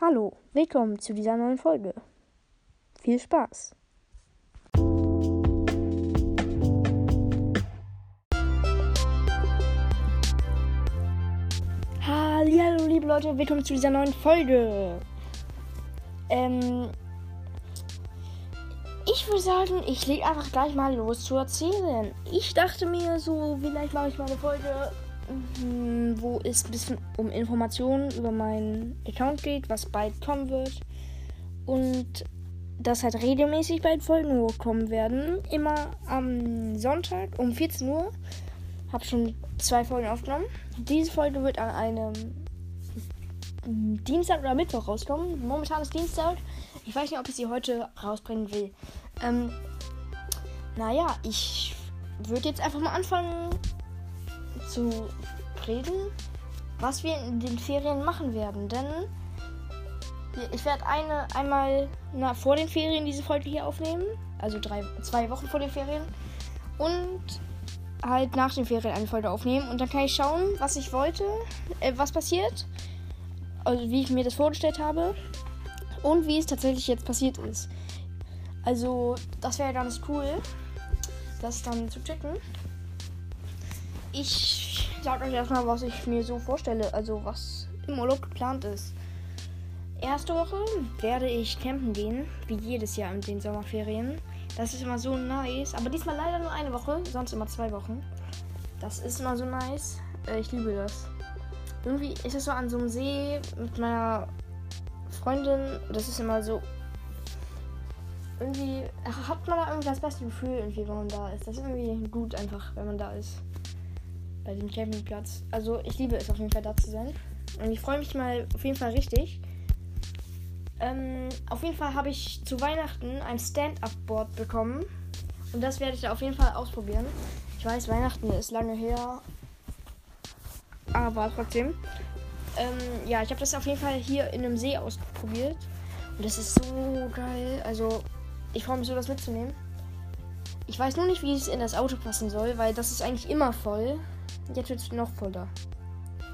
Hallo, willkommen zu dieser neuen Folge. Viel Spaß! Hallo, liebe Leute, willkommen zu dieser neuen Folge. Ähm, ich würde sagen, ich lege einfach gleich mal los zu erzählen. Ich dachte mir so, vielleicht mache ich mal eine Folge wo es ein bisschen um Informationen über meinen Account geht, was bald kommen wird. Und dass halt regelmäßig bald Folgen hochkommen werden. Immer am Sonntag um 14 Uhr. Habe schon zwei Folgen aufgenommen. Diese Folge wird an einem Dienstag oder Mittwoch rauskommen. Momentan ist Dienstag. Ich weiß nicht, ob ich sie heute rausbringen will. Ähm, naja, ich würde jetzt einfach mal anfangen, zu reden, was wir in den Ferien machen werden. Denn ich werde eine einmal na, vor den Ferien diese Folge hier aufnehmen, also drei, zwei Wochen vor den Ferien und halt nach den Ferien eine Folge aufnehmen und dann kann ich schauen, was ich wollte, äh, was passiert, also wie ich mir das vorgestellt habe und wie es tatsächlich jetzt passiert ist. Also das wäre ganz cool, das dann zu checken. Ich sage euch erstmal, was ich mir so vorstelle, also was im Urlaub geplant ist. Erste Woche werde ich campen gehen, wie jedes Jahr in den Sommerferien. Das ist immer so nice, aber diesmal leider nur eine Woche, sonst immer zwei Wochen. Das ist immer so nice. Äh, ich liebe das. Irgendwie ist es so an so einem See mit meiner Freundin. Das ist immer so. Irgendwie hat man da irgendwie das beste Gefühl, irgendwie, wenn man da ist. Das ist irgendwie gut einfach, wenn man da ist bei dem Campingplatz. Also ich liebe es auf jeden Fall da zu sein. Und ich freue mich mal auf jeden Fall richtig. Ähm, auf jeden Fall habe ich zu Weihnachten ein Stand-Up-Board bekommen. Und das werde ich auf jeden Fall ausprobieren. Ich weiß, Weihnachten ist lange her. Aber trotzdem. Ähm, ja, ich habe das auf jeden Fall hier in einem See ausprobiert. Und das ist so geil. Also, ich freue mich so, das mitzunehmen. Ich weiß nur nicht, wie es in das Auto passen soll, weil das ist eigentlich immer voll. Jetzt wird es noch voller.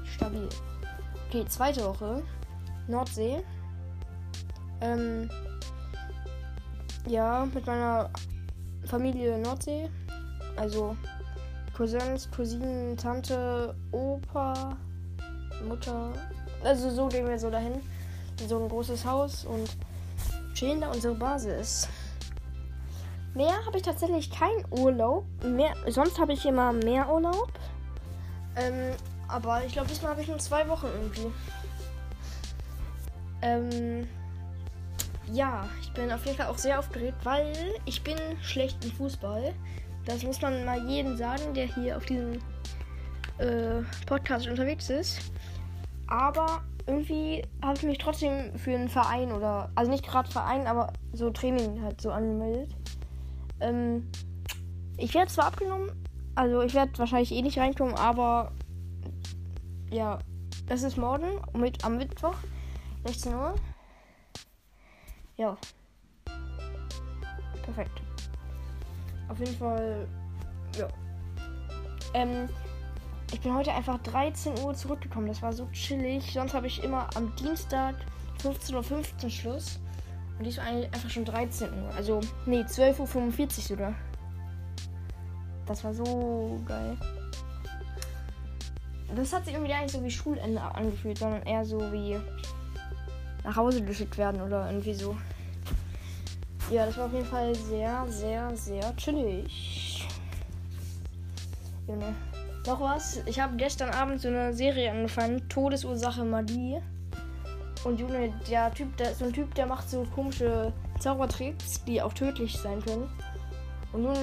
Stabil. Okay, zweite Woche. Nordsee. Ähm, ja, mit meiner Familie Nordsee. Also Cousins, Cousinen, Tante, Opa, Mutter. Also so gehen wir so dahin. In so ein großes Haus und chillen da unsere Basis. Mehr habe ich tatsächlich keinen Urlaub. Mehr, sonst habe ich immer mehr Urlaub. Ähm, aber ich glaube, diesmal habe ich nur zwei Wochen irgendwie. Ähm, ja, ich bin auf jeden Fall auch sehr aufgeregt, weil ich bin schlecht im Fußball. Das muss man mal jedem sagen, der hier auf diesem äh, Podcast unterwegs ist. Aber irgendwie habe ich mich trotzdem für einen Verein oder, also nicht gerade Verein, aber so Training halt so angemeldet. Ähm, ich werde zwar abgenommen, also ich werde wahrscheinlich eh nicht reinkommen, aber ja, das ist morgen mit, am Mittwoch, 16 Uhr. Ja. Perfekt. Auf jeden Fall, ja. Ähm, ich bin heute einfach 13 Uhr zurückgekommen. Das war so chillig. Sonst habe ich immer am Dienstag 15.15 Uhr 15 Schluss. Und diesmal einfach schon 13 Uhr. Also, nee, 12.45 Uhr sogar. Das war so geil. Das hat sich irgendwie gar nicht so wie Schulende angefühlt, sondern eher so wie nach Hause geschickt werden oder irgendwie so. Ja, das war auf jeden Fall sehr, sehr, sehr chillig. Junge. Noch was? Ich habe gestern Abend so eine Serie angefangen, Todesursache Magie. Und Junge, der Typ, der ist so ein Typ, der macht so komische Zaubertricks, die auch tödlich sein können. Und nun,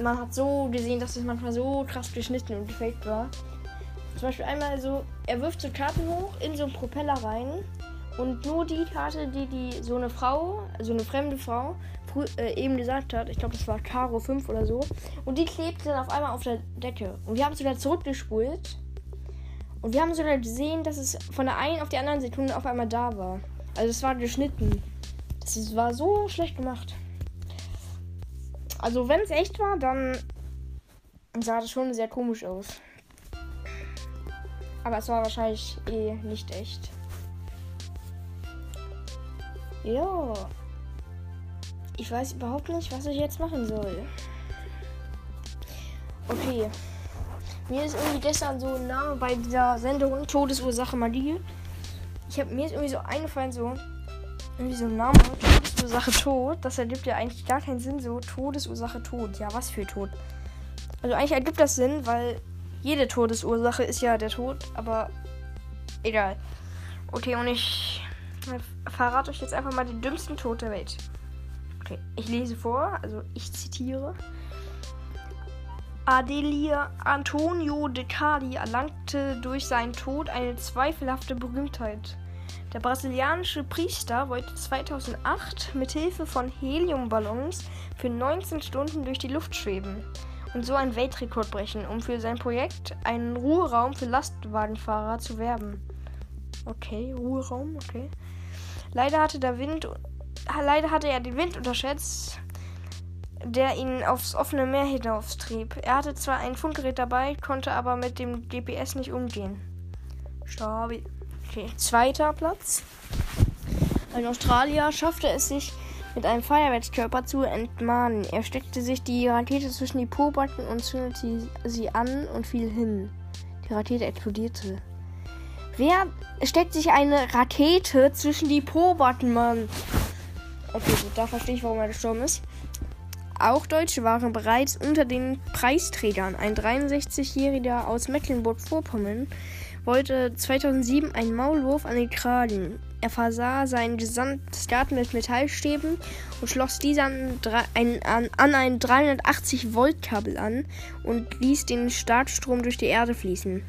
man hat so gesehen, dass es manchmal so krass geschnitten und gefaked war. Zum Beispiel einmal so, er wirft so Karten hoch in so einen Propeller rein. Und nur die Karte, die die so eine Frau, so eine fremde Frau, äh, eben gesagt hat, ich glaube, das war Karo 5 oder so, und die klebte dann auf einmal auf der Decke. Und wir haben sogar zurückgespult. Und wir haben sogar gesehen, dass es von der einen auf die andere Sekunde auf einmal da war. Also es war geschnitten. Das war so schlecht gemacht. Also wenn es echt war, dann sah das schon sehr komisch aus. Aber es war wahrscheinlich eh nicht echt. Ja. Ich weiß überhaupt nicht, was ich jetzt machen soll. Okay. Mir ist irgendwie gestern so ein Name bei dieser Sendung Todesursache Magie. Ich habe mir ist irgendwie so eingefallen, so irgendwie so ein Name Todesursache Tod. Das ergibt ja eigentlich gar keinen Sinn, so Todesursache Tod. Ja, was für Tod? Also eigentlich ergibt das Sinn, weil jede Todesursache ist ja der Tod, aber egal. Okay, und ich verrate euch jetzt einfach mal den dümmsten Tod der Welt. Okay, ich lese vor, also ich zitiere. Adelia Antonio de Cali erlangte durch seinen Tod eine zweifelhafte Berühmtheit. Der brasilianische Priester wollte 2008 mit Hilfe von Heliumballons für 19 Stunden durch die Luft schweben und so einen Weltrekord brechen, um für sein Projekt einen Ruheraum für Lastwagenfahrer zu werben. Okay, Ruheraum, okay. Leider hatte der Wind, leider hatte er den Wind unterschätzt, der ihn aufs offene Meer hinaustrieb. Er hatte zwar ein Funkgerät dabei, konnte aber mit dem GPS nicht umgehen. Stabil. Okay, zweiter Platz. Ein Australier schaffte es sich mit einem Feuerwehrskörper zu entmahnen. Er steckte sich die Rakete zwischen die Pobacken und zündete sie an und fiel hin. Die Rakete explodierte. Wer steckt sich eine Rakete zwischen die Po-Button, Mann? Okay, gut, da verstehe ich, warum er gestorben ist. Auch Deutsche waren bereits unter den Preisträgern. Ein 63-Jähriger aus Mecklenburg-Vorpommern wollte 2007 einen Maulwurf an den Kragen. Er versah sein gesamtes Garten mit Metallstäben und schloss diese an, ein, an, an ein 380 Volt Kabel an und ließ den Startstrom durch die Erde fließen.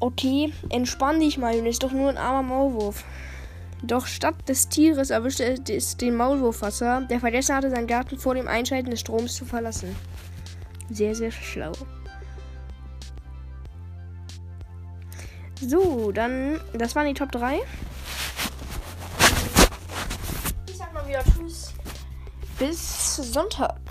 Okay, entspann dich mal, ist doch nur ein armer Maulwurf. Doch statt des Tieres erwischte es den Maulwurfwasser. Der Vergesser hatte seinen Garten vor dem Einschalten des Stroms zu verlassen. Sehr, sehr schlau. So, dann, das waren die Top 3. Ich sag mal wieder Tschüss. Bis Sonntag.